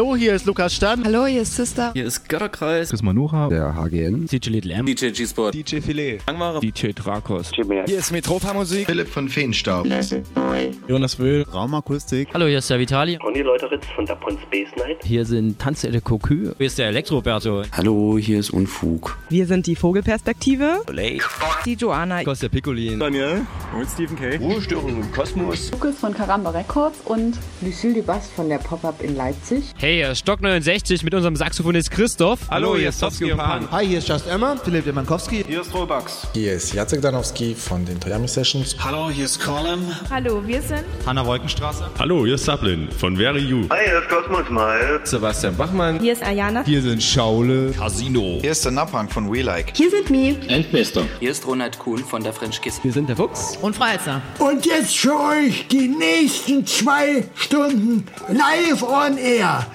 Hallo, hier ist Lukas Stern. Hallo, hier ist Sister. Hier ist Götterkreis. Chris Manuha. Der HGN. DJ Little M. DJ G-Sport. DJ Filet. Angmare. DJ Drakos. Hier ist Metropa Musik. Philipp von Feenstaub. Jonas Wöhl. Raumakustik. Hallo, hier ist der Vitali. Conny Leuteritz von der Pon Space Night. Hier sind Tanzelle Cocu. Hier ist der Elektroberto. Hallo, hier ist Unfug. Wir sind die Vogelperspektive. Blake. Die Joanna. Kostja Piccolin. Daniel. Und Stephen K. Ruhestörung im Kosmos. Lukas von Karamba Records und Lucille de Bass von der Pop-Up in Leipzig. Hey, hier ist Stock 69 mit unserem Saxophonist Christoph. Hallo, hier ist Towski und Pan. Hi, hier ist Just Emma, Philipp Demankowski. Hier ist Rollbugs. Hier ist Jacek Danowski von den Toyami Sessions. Hallo, hier ist Colin. Hallo, wir sind Hanna Wolkenstraße. Hallo, hier ist Sablin von Very You. Hi, hier ist Cosmos Miles. Sebastian Bachmann. Hier ist Ayana. Hier sind Schaule. Casino. Hier ist der Napang von We Like. hier sind Mi. Endbester. Hier ist Ronald Kuhn von der French Kiss. Wir sind der Fuchs. Und Freizer. Und jetzt für euch die nächsten zwei Stunden live on air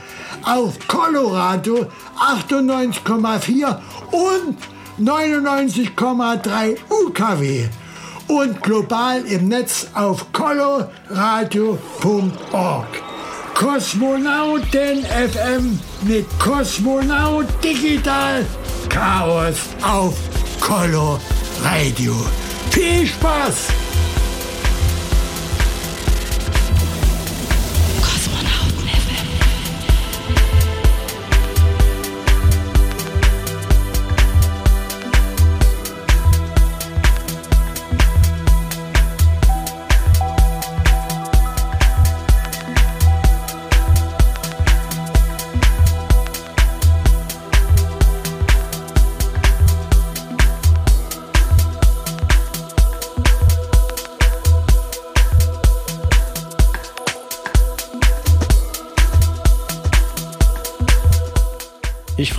auf Colorado 98,4 und 99,3 UKW und global im Netz auf coloradio.org. Kosmonauten FM mit Kosmonaut Digital Chaos auf Colo Radio. Viel Spaß!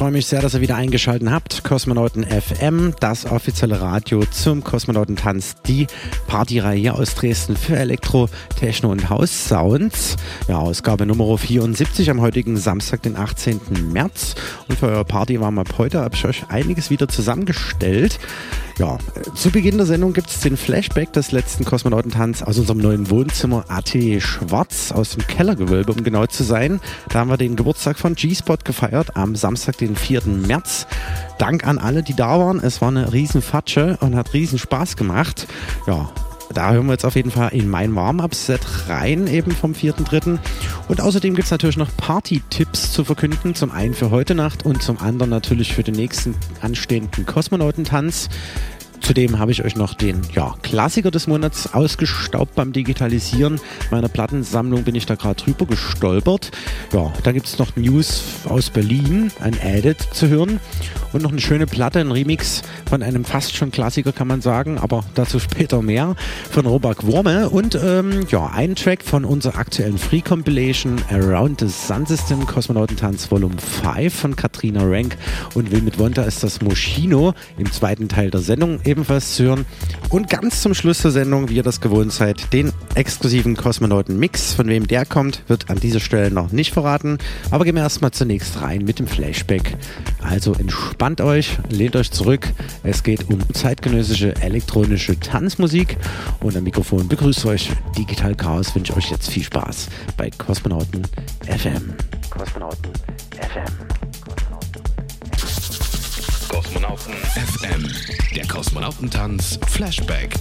Freue mich sehr, dass ihr wieder eingeschaltet habt. Kosmonauten FM, das offizielle Radio zum Kosmonautentanz, die Partyreihe aus Dresden für Elektro, Techno und House Sounds. Ja, Ausgabe Nummer 74 am heutigen Samstag, den 18. März. Und für eure Party waren ab heute, habe ich euch einiges wieder zusammengestellt. Ja, zu Beginn der Sendung gibt es den Flashback des letzten Kosmonautentanz aus unserem neuen Wohnzimmer AT Schwarz aus dem Kellergewölbe, um genau zu sein. Da haben wir den Geburtstag von G-Spot gefeiert am Samstag, den 4. März. Dank an alle, die da waren. Es war eine riesen Fatsche und hat riesen Spaß gemacht. Ja, da hören wir jetzt auf jeden Fall in mein Warm-Up-Set rein, eben vom 4.3. Und außerdem gibt es natürlich noch Party-Tipps zu verkünden. Zum einen für heute Nacht und zum anderen natürlich für den nächsten anstehenden Kosmonautentanz. Zudem habe ich euch noch den ja, Klassiker des Monats ausgestaubt beim Digitalisieren. Meiner Plattensammlung bin ich da gerade drüber gestolpert. Ja, da gibt es noch News aus Berlin, ein Edit zu hören. Und noch eine schöne Platte, ein Remix von einem fast schon Klassiker, kann man sagen, aber dazu später mehr, von Robak Wurme. Und ähm, ja, ein Track von unserer aktuellen Free Compilation Around the Sun System Kosmonautentanz Volume 5 von Katrina Rank und Wilmit Wonta ist das Moschino im zweiten Teil der Sendung ebenfalls zu hören. Und ganz zum Schluss der Sendung, wie ihr das gewohnt seid, den exklusiven Kosmonauten-Mix. Von wem der kommt, wird an dieser Stelle noch nicht verraten. Aber gehen wir erstmal zunächst rein mit dem Flashback. Also entspannt euch, lehnt euch zurück. Es geht um zeitgenössische elektronische Tanzmusik. Und am Mikrofon begrüßt euch Digital Chaos. Wünsche euch jetzt viel Spaß bei Kosmonauten FM. Kosmonauten FM. Kosmonauten FM. Der Kosmonautentanz Flashback.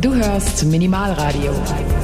Minimalradio. Und der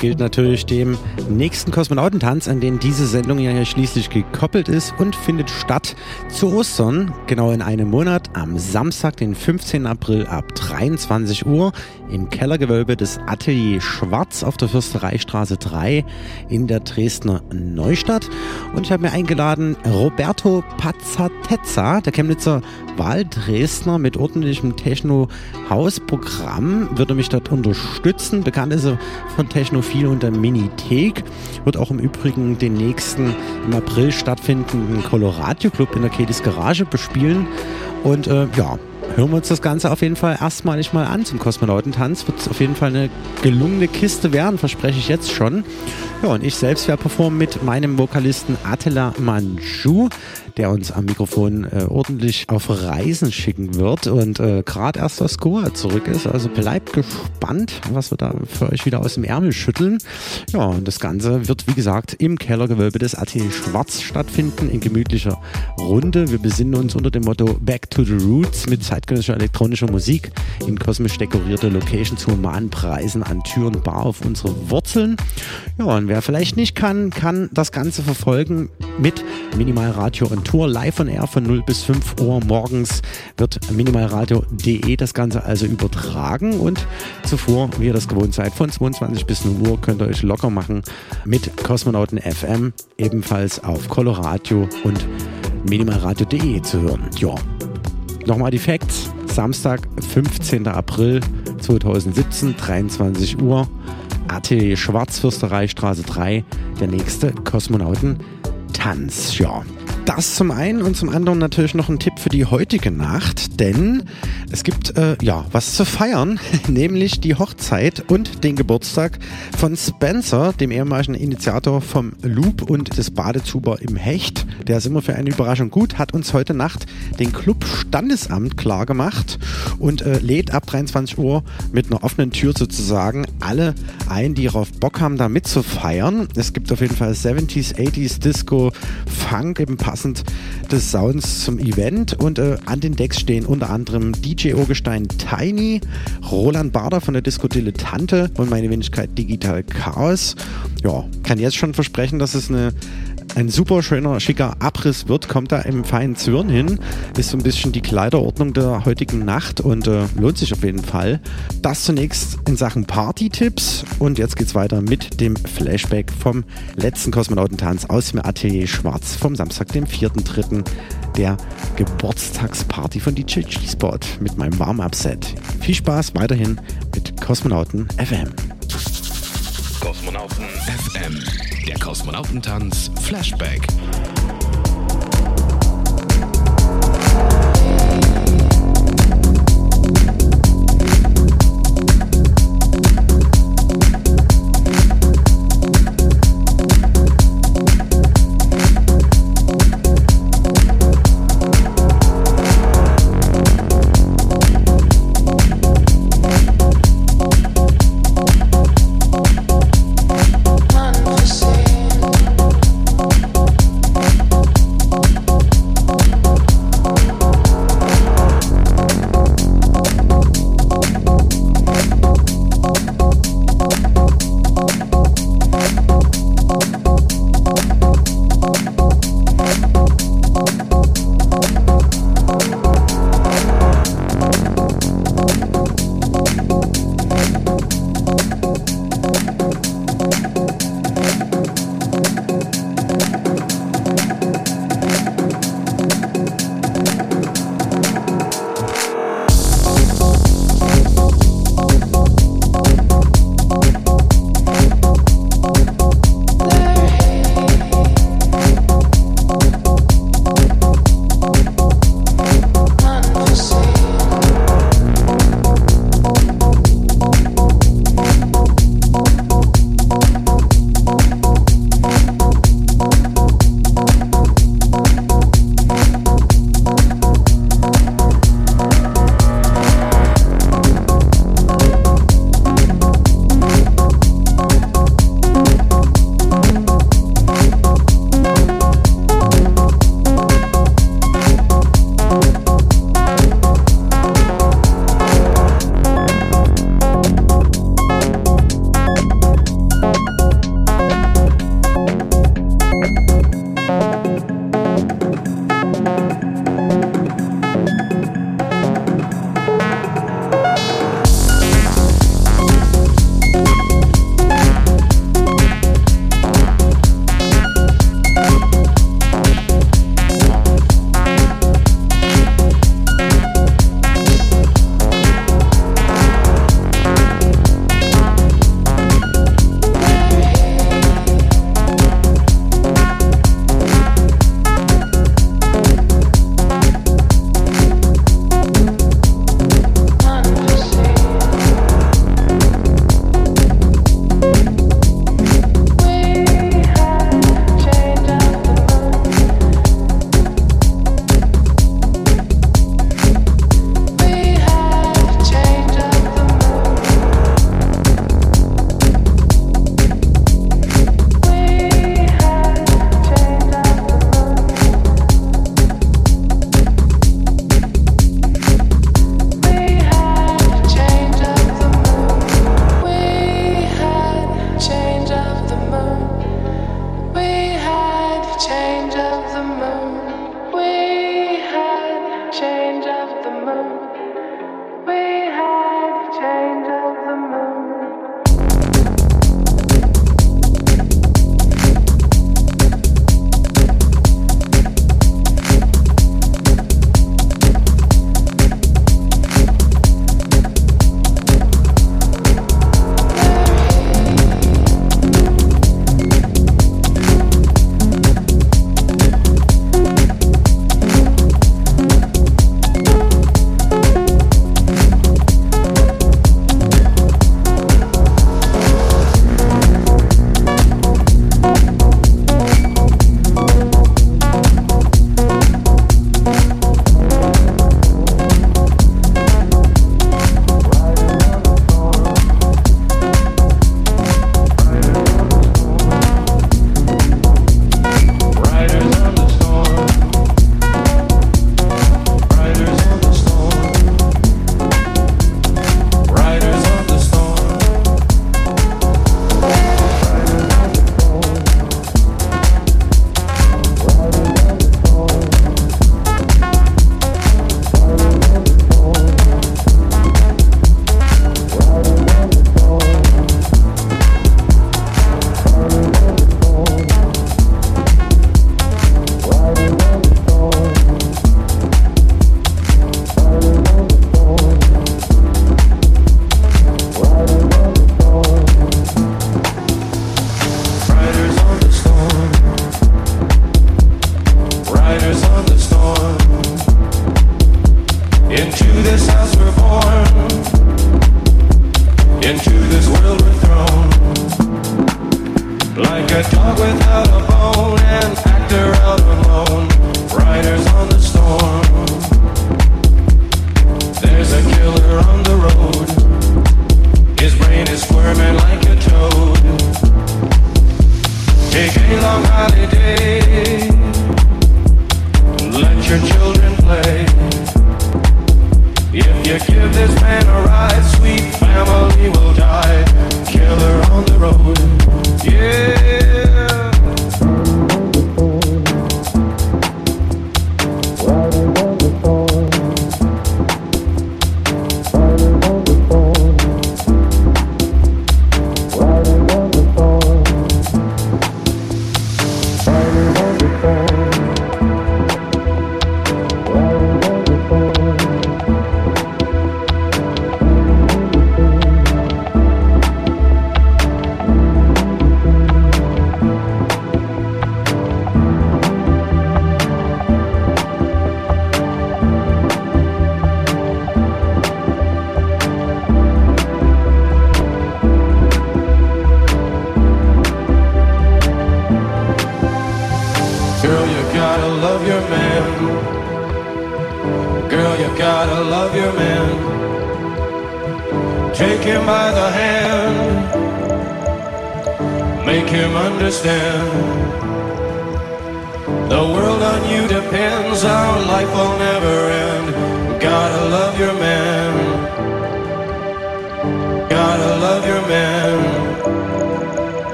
gilt natürlich dem nächsten Kosmonautentanz, an den diese Sendung ja schließlich gekoppelt ist und findet statt zu Ostern, genau in einem Monat, am Samstag, den 15. April ab 23 Uhr im Kellergewölbe des Atelier Schwarz auf der Fürstereistraße 3 in der Dresdner Neustadt. Und ich habe mir eingeladen Roberto Pazzatezza, der Chemnitzer Wahldresdner mit ordentlichem Techno-Hausprogramm, würde mich dort unterstützen. Bekannt ist er von Technophil und der Minithek. Wird auch im Übrigen den nächsten im April stattfindenden Colorado Club in der Kedis Garage bespielen. Und äh, ja, hören wir uns das Ganze auf jeden Fall erstmalig mal an zum Kosmonautentanz. Wird auf jeden Fall eine gelungene Kiste werden, verspreche ich jetzt schon. Ja, und ich selbst werde performen mit meinem Vokalisten Attila Manju, der uns am Mikrofon äh, ordentlich auf Reisen schicken wird und äh, gerade erst aus Goa zurück ist. Also bleibt gespannt, was wir da für euch wieder aus dem Ärmel schütteln. Ja, und das Ganze wird, wie gesagt, im Kellergewölbe des Atelier Schwarz stattfinden, in gemütlicher Runde. Wir besinnen uns unter dem Motto Back to the Roots mit zeitgenössischer elektronischer Musik in kosmisch dekorierte Location zu humanen Preisen an Tür und Bar auf unsere Wurzeln. Ja, und wer vielleicht nicht kann, kann das Ganze verfolgen mit Minimalradio und Tour live on air von 0 bis 5 Uhr morgens wird minimalradio.de das Ganze also übertragen und zuvor, wie ihr das gewohnt seid, von 22 bis 0 Uhr könnt ihr euch locker machen mit Kosmonauten FM, ebenfalls auf Coloradio und minimalradio.de zu hören. Ja, nochmal die Facts. Samstag, 15. April 2017, 23 Uhr. Atelier Schwarzfürsterei Straße 3, der nächste Kosmonautentanz. Ja, das zum einen und zum anderen natürlich noch ein Tipp für die heutige Nacht, denn es gibt äh, ja was zu feiern, nämlich die Hochzeit und den Geburtstag von Spencer, dem ehemaligen Initiator vom Loop und des Badezuber im Hecht. Der ist immer für eine Überraschung gut, hat uns heute Nacht den Club Standesamt klar und äh, lädt ab 23 Uhr mit einer offenen Tür sozusagen alle ein, die darauf Bock haben, da mitzufeiern. Es gibt auf jeden Fall 70s, 80s, Disco, Funk, eben passend des Sounds zum Event. Und äh, an den Decks stehen unter anderem DJ Urgestein Tiny, Roland Bader von der Disco Dilettante und meine Wenigkeit Digital Chaos. Ja, kann jetzt schon versprechen, dass es eine ein super schöner, schicker Abriss wird, kommt da im feinen Zwirn hin. Ist so ein bisschen die Kleiderordnung der heutigen Nacht und äh, lohnt sich auf jeden Fall. Das zunächst in Sachen Party-Tipps und jetzt geht's weiter mit dem Flashback vom letzten Kosmonautentanz aus dem Atelier Schwarz vom Samstag, dem 4.3. der Geburtstagsparty von DJ G-Spot mit meinem Warm-Up-Set. Viel Spaß weiterhin mit Kosmonauten FM. Kosmonauten FM, Kosmonautentanz Flashback.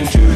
into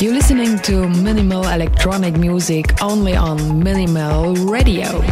You're listening to minimal electronic music only on Minimal Radio.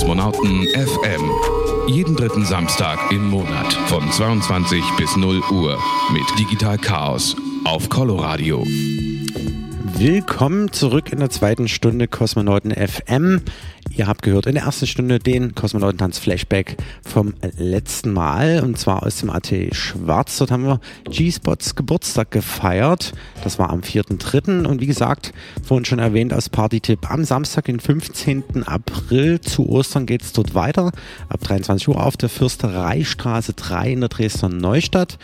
Kosmonauten FM. Jeden dritten Samstag im Monat von 22 bis 0 Uhr mit Digital Chaos auf Coloradio. Willkommen zurück in der zweiten Stunde Kosmonauten FM. Ihr habt gehört in der ersten Stunde den Kosmonautentanz-Flashback vom letzten Mal und zwar aus dem AT Schwarz. Dort haben wir G-Spots Geburtstag gefeiert. Das war am 4.3. Und wie gesagt, vorhin schon erwähnt aus Partytipp, am Samstag, den 15. April zu Ostern geht es dort weiter. Ab 23 Uhr auf der Fürstereistraße 3 in der Dresdner Neustadt.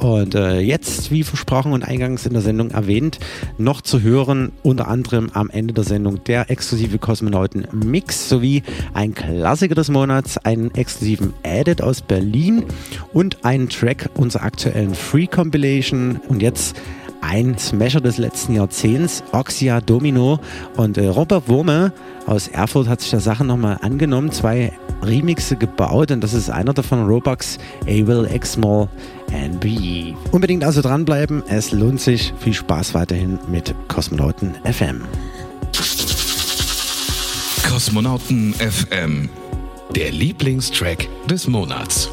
Und äh, jetzt, wie versprochen und eingangs in der Sendung erwähnt, noch zu hören, unter anderem am Ende der Sendung der exklusive Kosmonauten-Mix sowie ein Klassiker des Monats, einen exklusiven Edit aus Berlin und einen Track unserer aktuellen Free Compilation. Und jetzt ein Smasher des letzten Jahrzehnts, Oxia Domino. Und äh, Robert Wurme aus Erfurt hat sich der Sache nochmal angenommen, zwei Remixe gebaut. Und das ist einer davon, Robux, A Will X Small NB. Unbedingt also dranbleiben, es lohnt sich. Viel Spaß weiterhin mit Kosmonauten FM. Kosmonauten FM, der Lieblingstrack des Monats.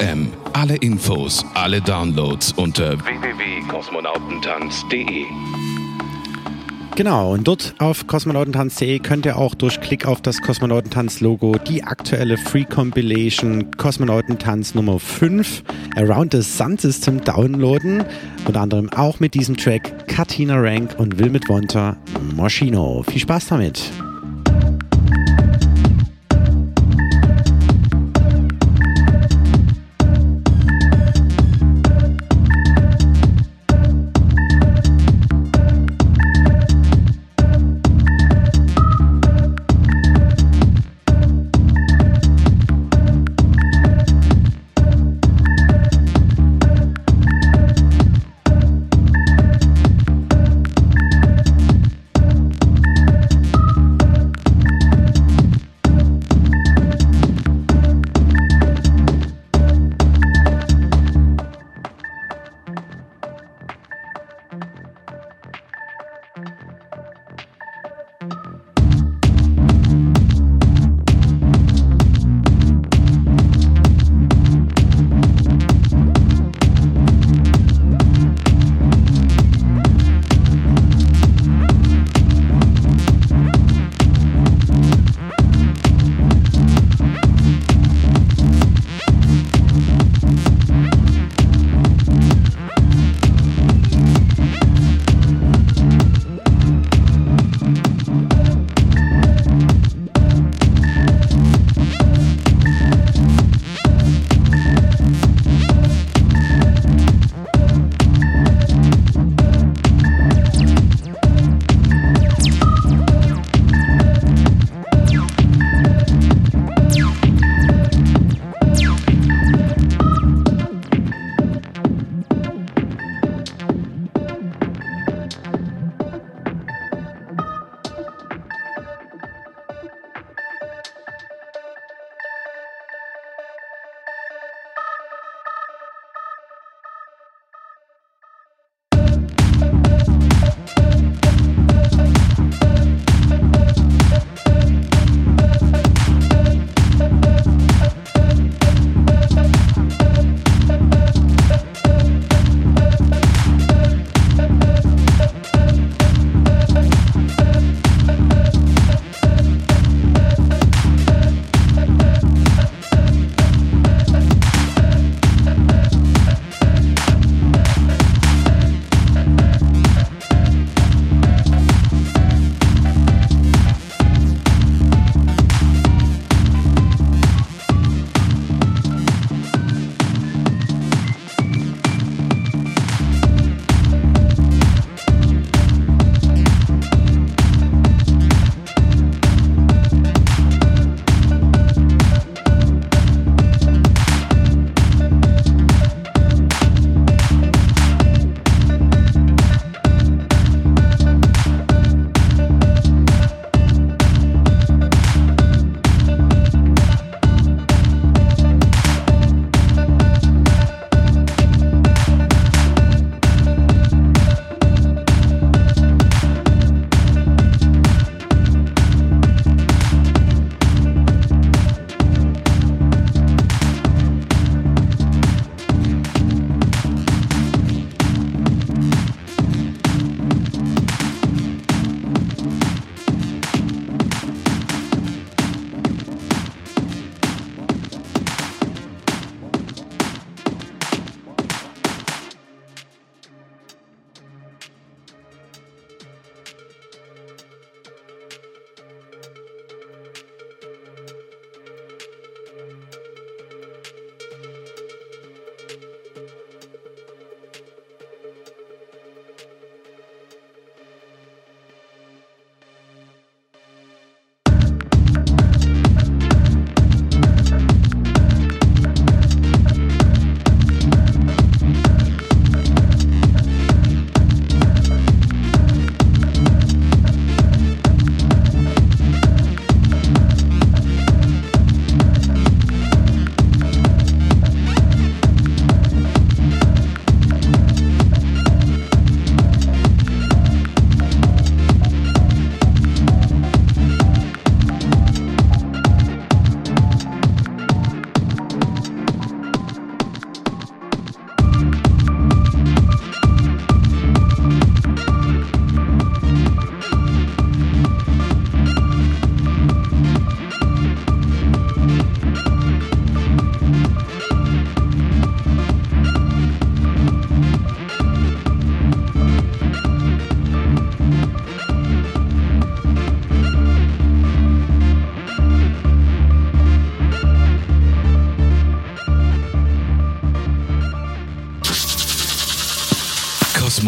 FM. Alle Infos, alle Downloads unter www.kosmonautentanz.de. Genau, und dort auf kosmonautentanz.de könnt ihr auch durch Klick auf das Kosmonautentanz-Logo die aktuelle Free Compilation Kosmonautentanz Nummer 5 Around the Sun System downloaden. Unter anderem auch mit diesem Track Katina Rank und Will mit Wonter Moschino. Viel Spaß damit!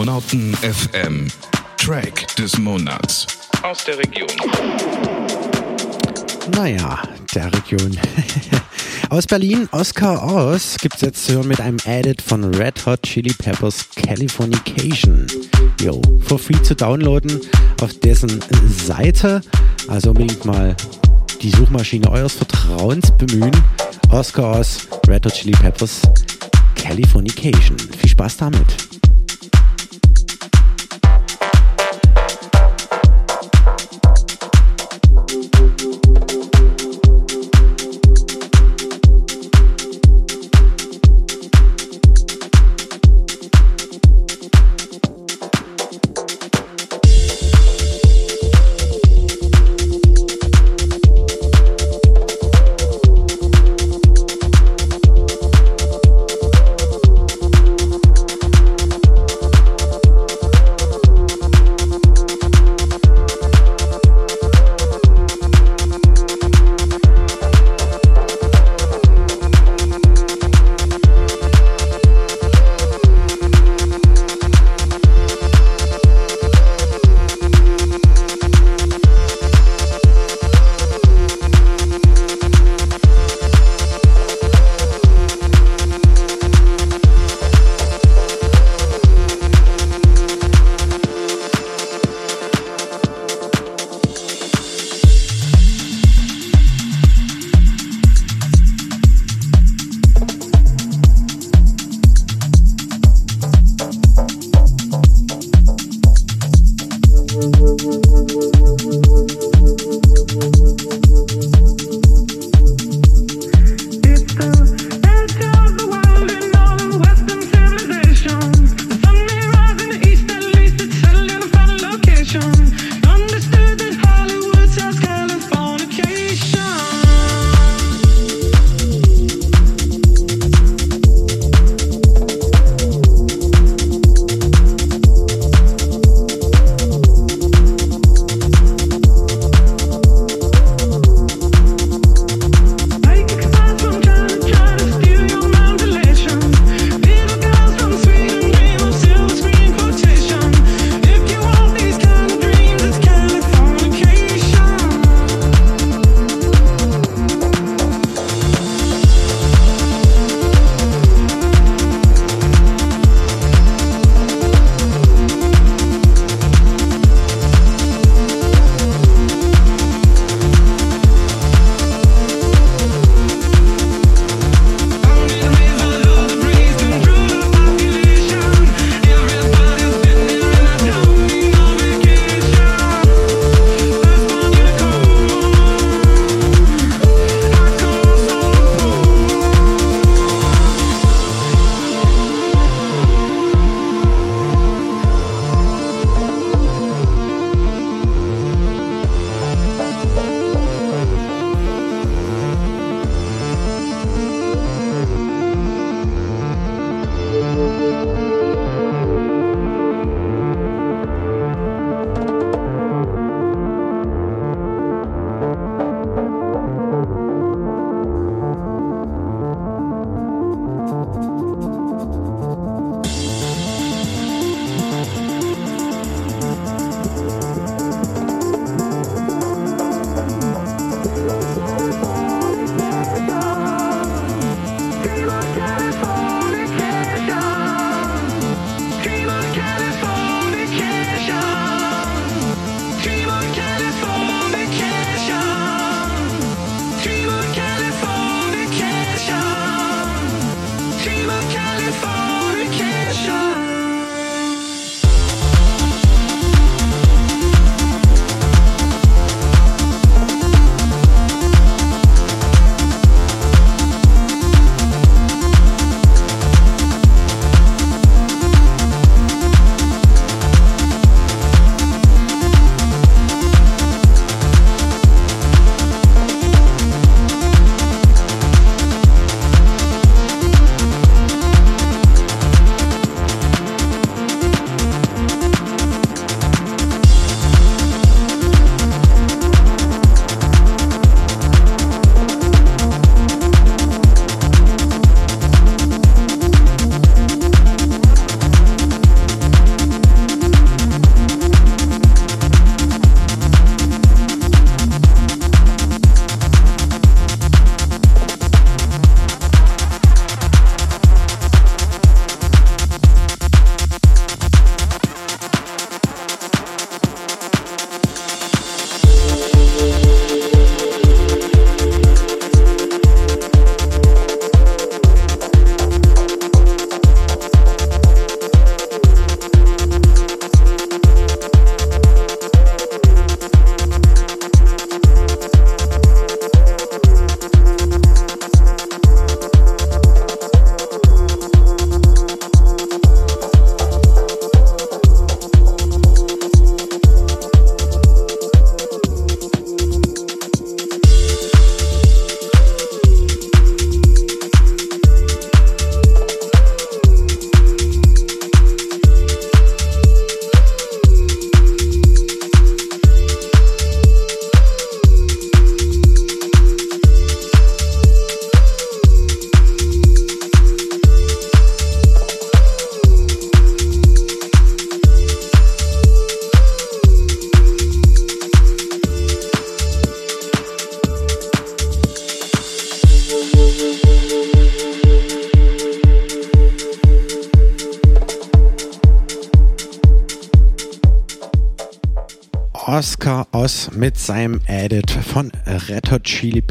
Kosmonauten FM. Track des Monats. Aus der Region. Naja, der Region. Aus Berlin, Oscar Oz gibt es jetzt zu hören mit einem Edit von Red Hot Chili Peppers Californication. Jo, for free zu downloaden auf dessen Seite. Also unbedingt mal die Suchmaschine eures Vertrauens bemühen. Oscar Oz, Red Hot Chili Peppers Californication. Viel Spaß damit.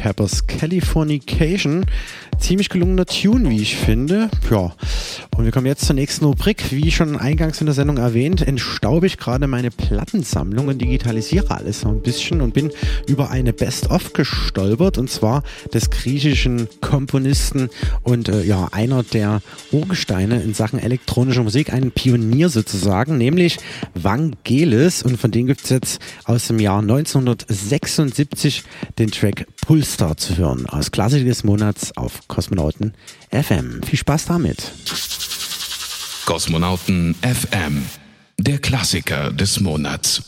Peppers Californication. Ziemlich gelungener Tune, wie ich finde. Ja. Wir kommen jetzt zur nächsten Rubrik. Wie schon eingangs in der Sendung erwähnt, entstaube ich gerade meine Plattensammlung und digitalisiere alles so ein bisschen und bin über eine Best-of gestolpert und zwar des griechischen Komponisten und äh, ja, einer der Urgesteine in Sachen elektronischer Musik, ein Pionier sozusagen, nämlich Vangelis und von dem gibt es jetzt aus dem Jahr 1976 den Track Pulstar zu hören, aus Klassik des Monats auf Kosmonauten FM. Viel Spaß damit. Kosmonauten FM, der Klassiker des Monats.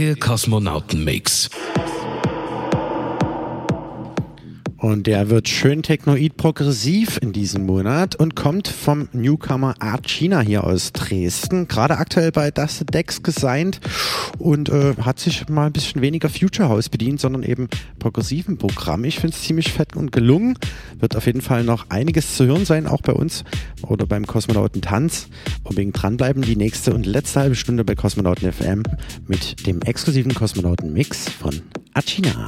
Der Kosmonautenmix. Und der wird schön technoid progressiv in diesem Monat und kommt vom Newcomer Art China hier aus Dresden. Gerade aktuell bei Dusted Decks gesigned und äh, hat sich mal ein bisschen weniger Future House bedient, sondern eben progressiven Programm. Ich finde es ziemlich fett und gelungen. Wird auf jeden Fall noch einiges zu hören sein, auch bei uns oder beim Kosmonauten Tanz. Unbedingt dranbleiben. Die nächste und letzte halbe Stunde bei Kosmonauten FM mit dem exklusiven Kosmonauten Mix von Achina.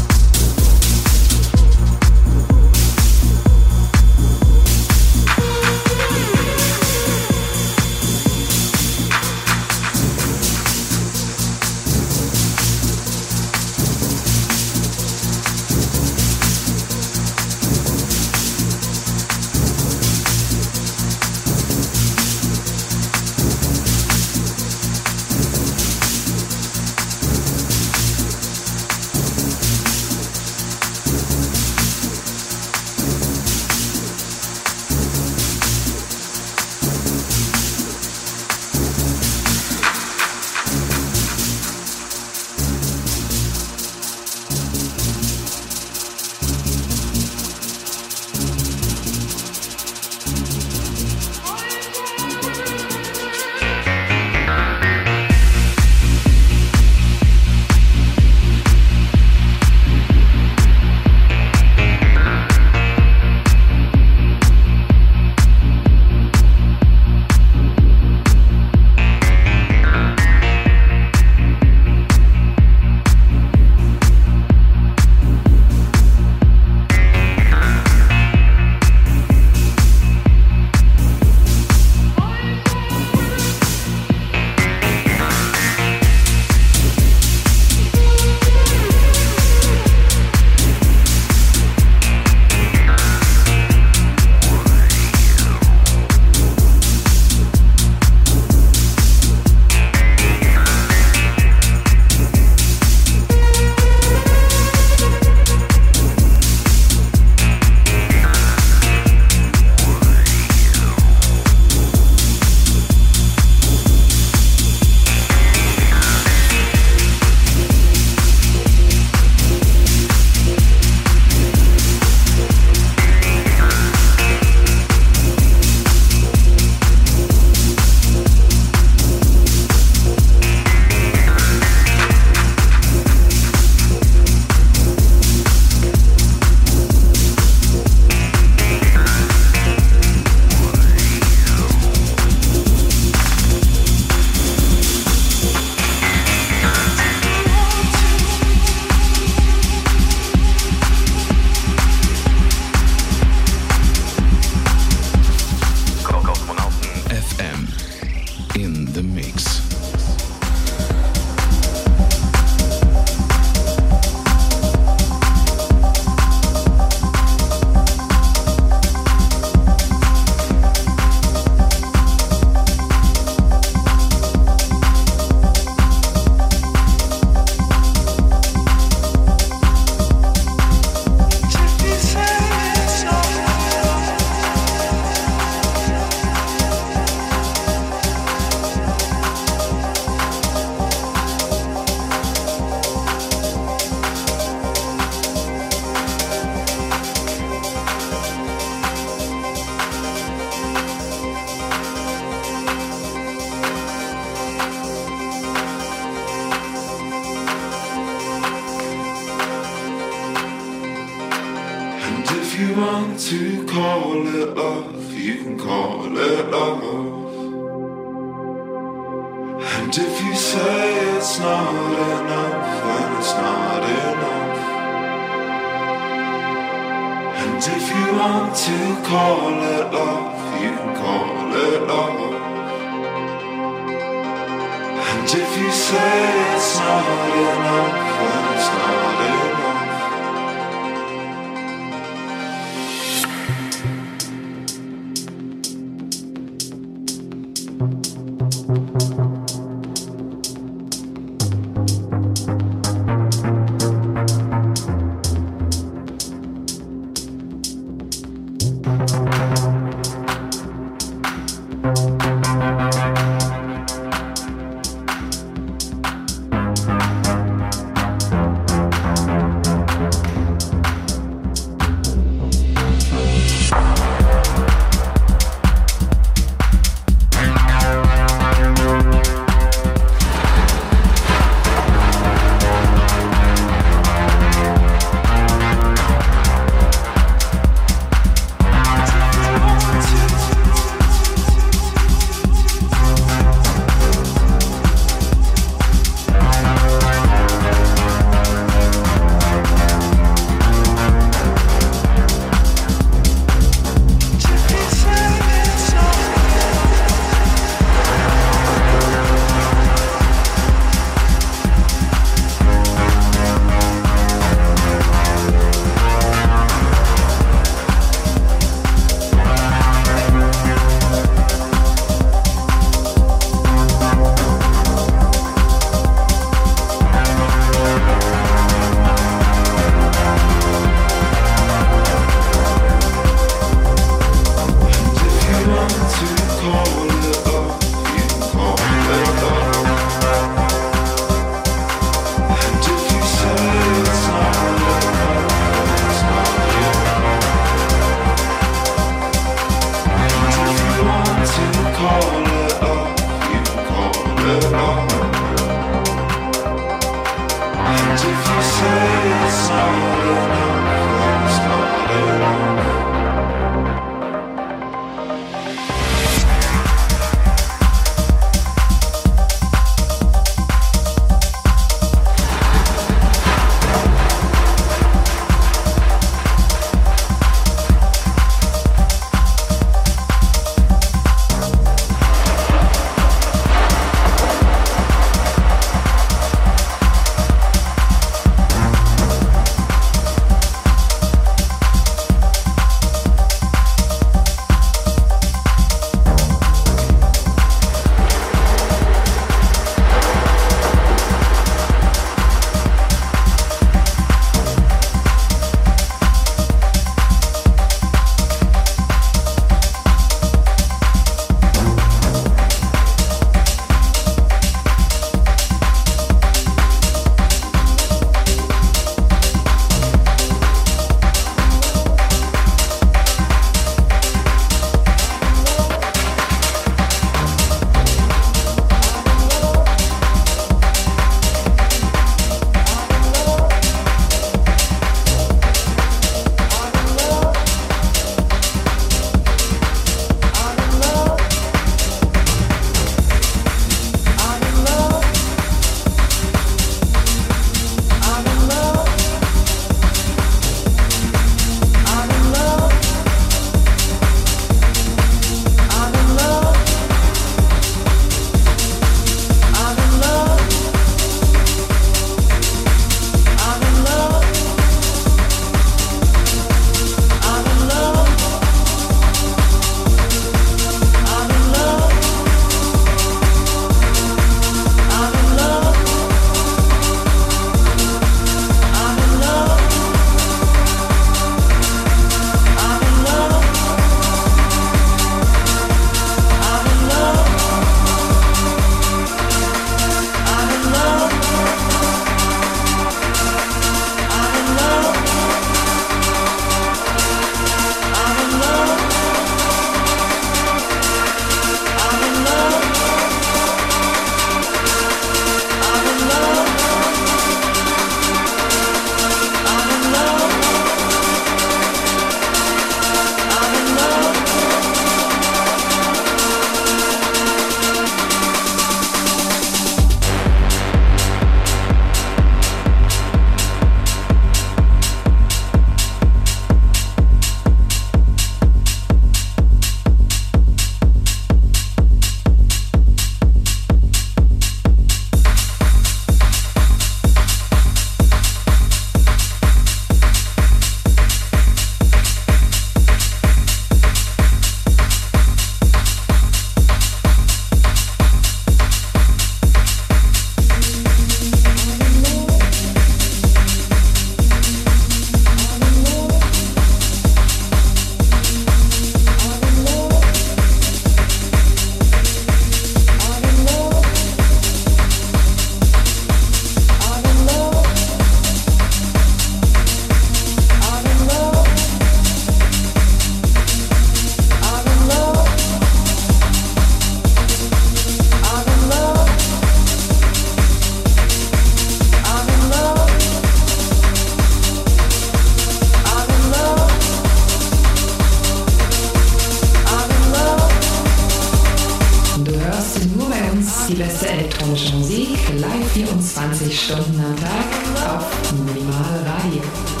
Beste elektronische Musik live 24 Stunden am Tag auf Minimal Radio.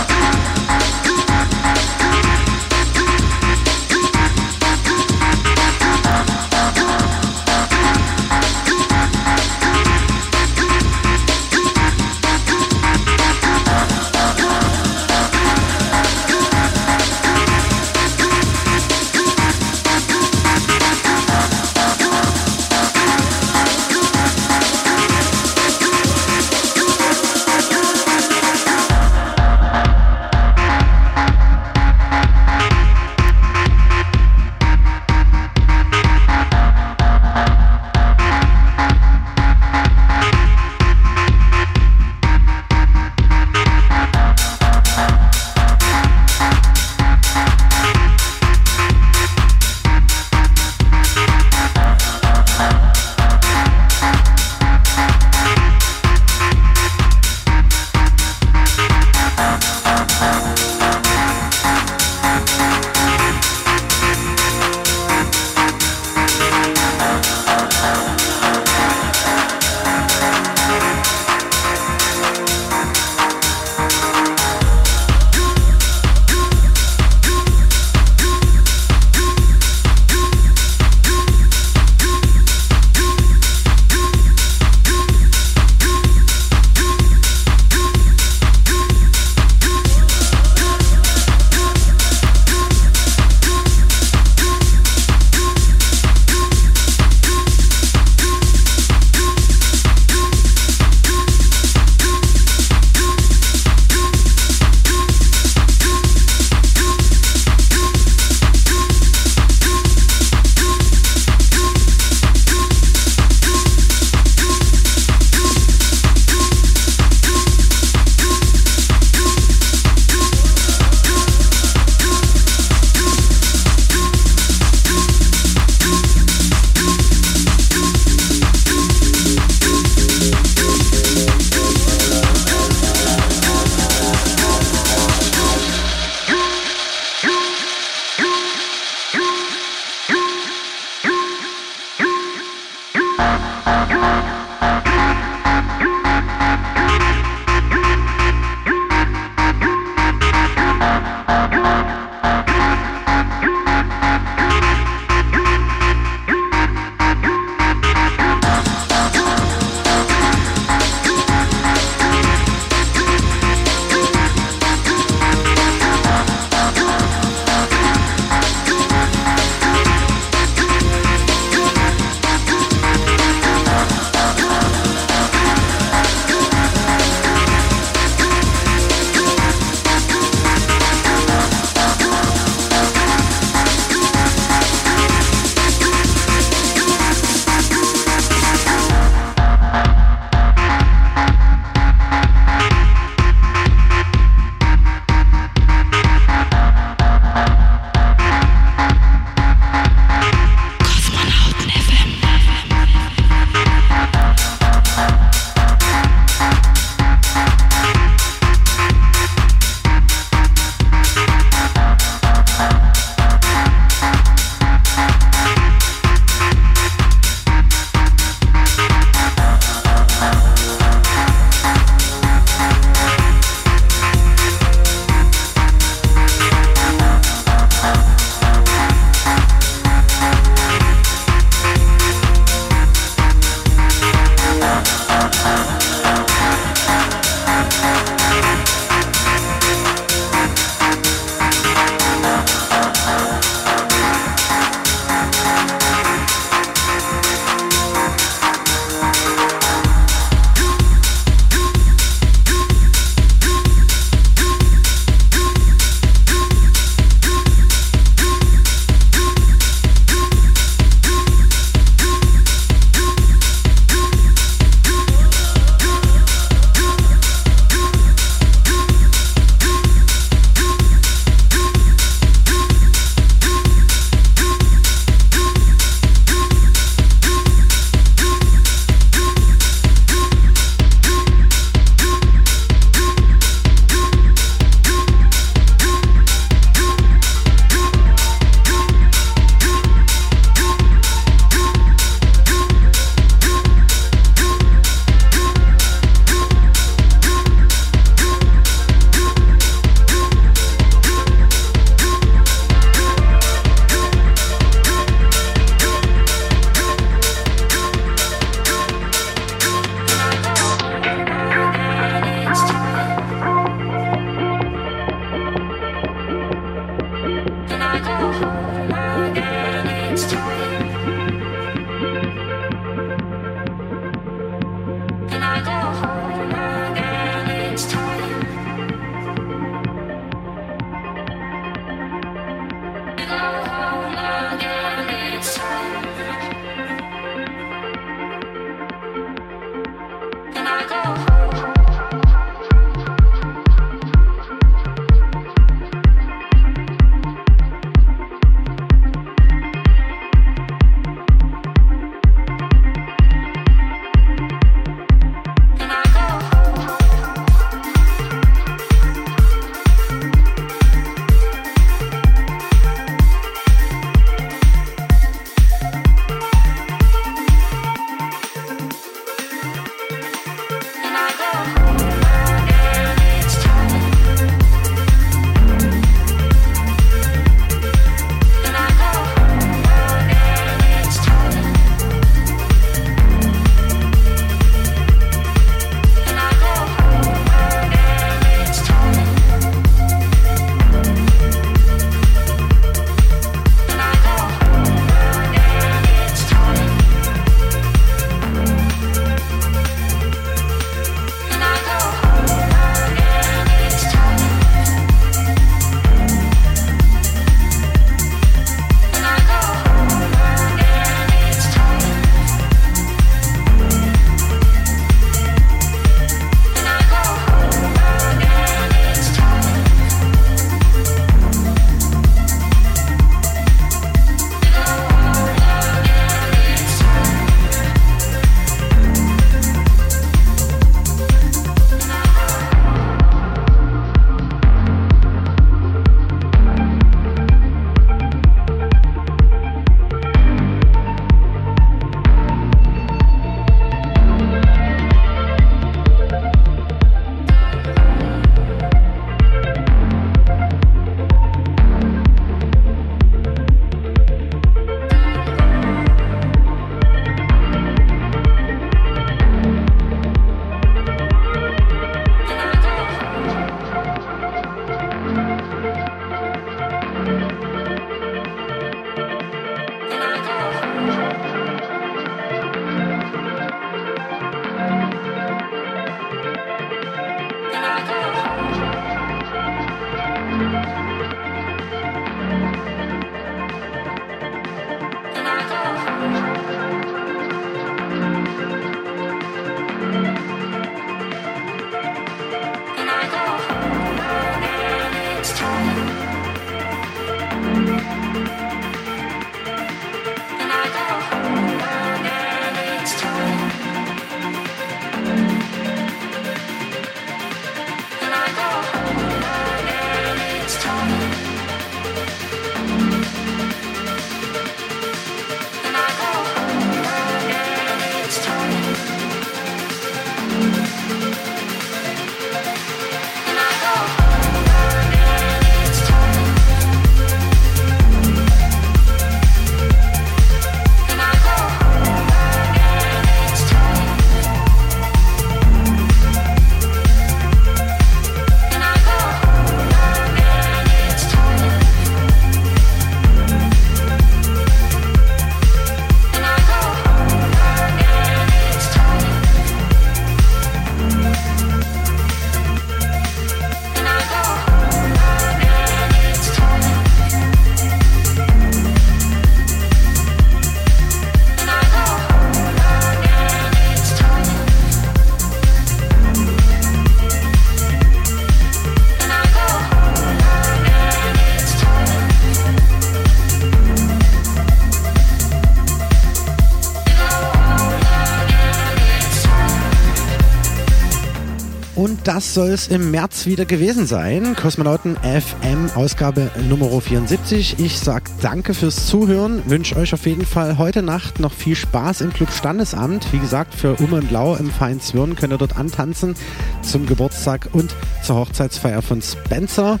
Soll es im März wieder gewesen sein. Kosmonauten FM Ausgabe Nummer 74. Ich sag danke fürs Zuhören. Wünsche euch auf jeden Fall heute Nacht noch viel Spaß im Club Standesamt. Wie gesagt, für Um und Lau im Feinzwirn könnt ihr dort antanzen zum Geburtstag und zur Hochzeitsfeier von Spencer.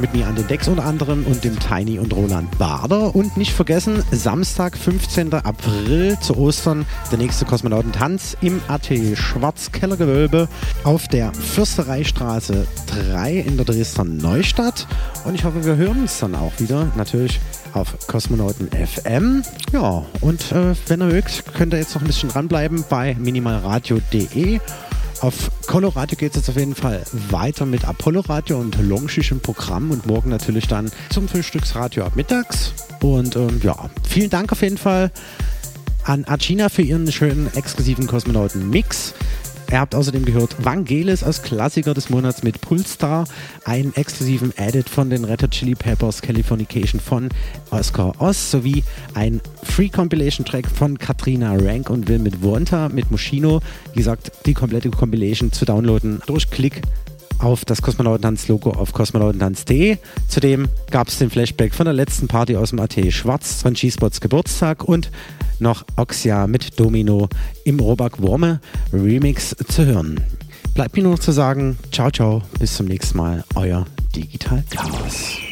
Mit mir an den Decks unter anderem und dem Tiny und Roland Bader. Und nicht vergessen, Samstag, 15. April zu Ostern, der nächste Kosmonautentanz im AT Schwarzkellergewölbe auf der Fürstereistraße 3 in der Dresdner Neustadt. Und ich hoffe, wir hören uns dann auch wieder. Natürlich auf Kosmonauten FM. Ja, und äh, wenn ihr mögt, könnt ihr jetzt noch ein bisschen dranbleiben bei minimalradio.de. Auf Coloradio geht es jetzt auf jeden Fall weiter mit Apollo Radio und Longschisch Programm und morgen natürlich dann zum Frühstücksradio ab mittags. Und ähm, ja, vielen Dank auf jeden Fall an Agina für ihren schönen exklusiven Kosmonauten-Mix. Ihr habt außerdem gehört Vangelis als Klassiker des Monats mit Pulstar, einen exklusiven Edit von den Red Hot Chili Peppers Californication von Oscar Oz sowie ein Free Compilation Track von Katrina Rank und Will mit Wonta mit Moschino. Wie gesagt, die komplette Compilation zu downloaden durch Klick auf das Kosmonautentanz-Logo auf kosmonautentanz.de. Zudem gab es den Flashback von der letzten Party aus dem AT Schwarz von G-Spots Geburtstag und noch Oxia mit Domino im Robak Worme Remix zu hören. Bleibt mir nur noch zu sagen, ciao, ciao, bis zum nächsten Mal, euer Digital Chaos.